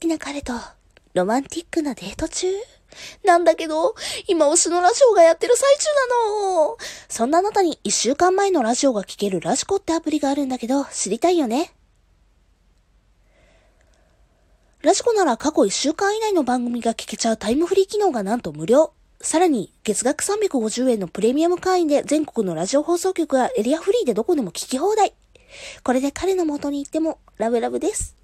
好きな彼と、ロマンティックなデート中なんだけど、今推しのラジオがやってる最中なの。そんなあなたに一週間前のラジオが聴けるラジコってアプリがあるんだけど、知りたいよね。ラジコなら過去一週間以内の番組が聞けちゃうタイムフリー機能がなんと無料。さらに、月額350円のプレミアム会員で全国のラジオ放送局やエリアフリーでどこでも聞き放題。これで彼の元に行ってもラブラブです。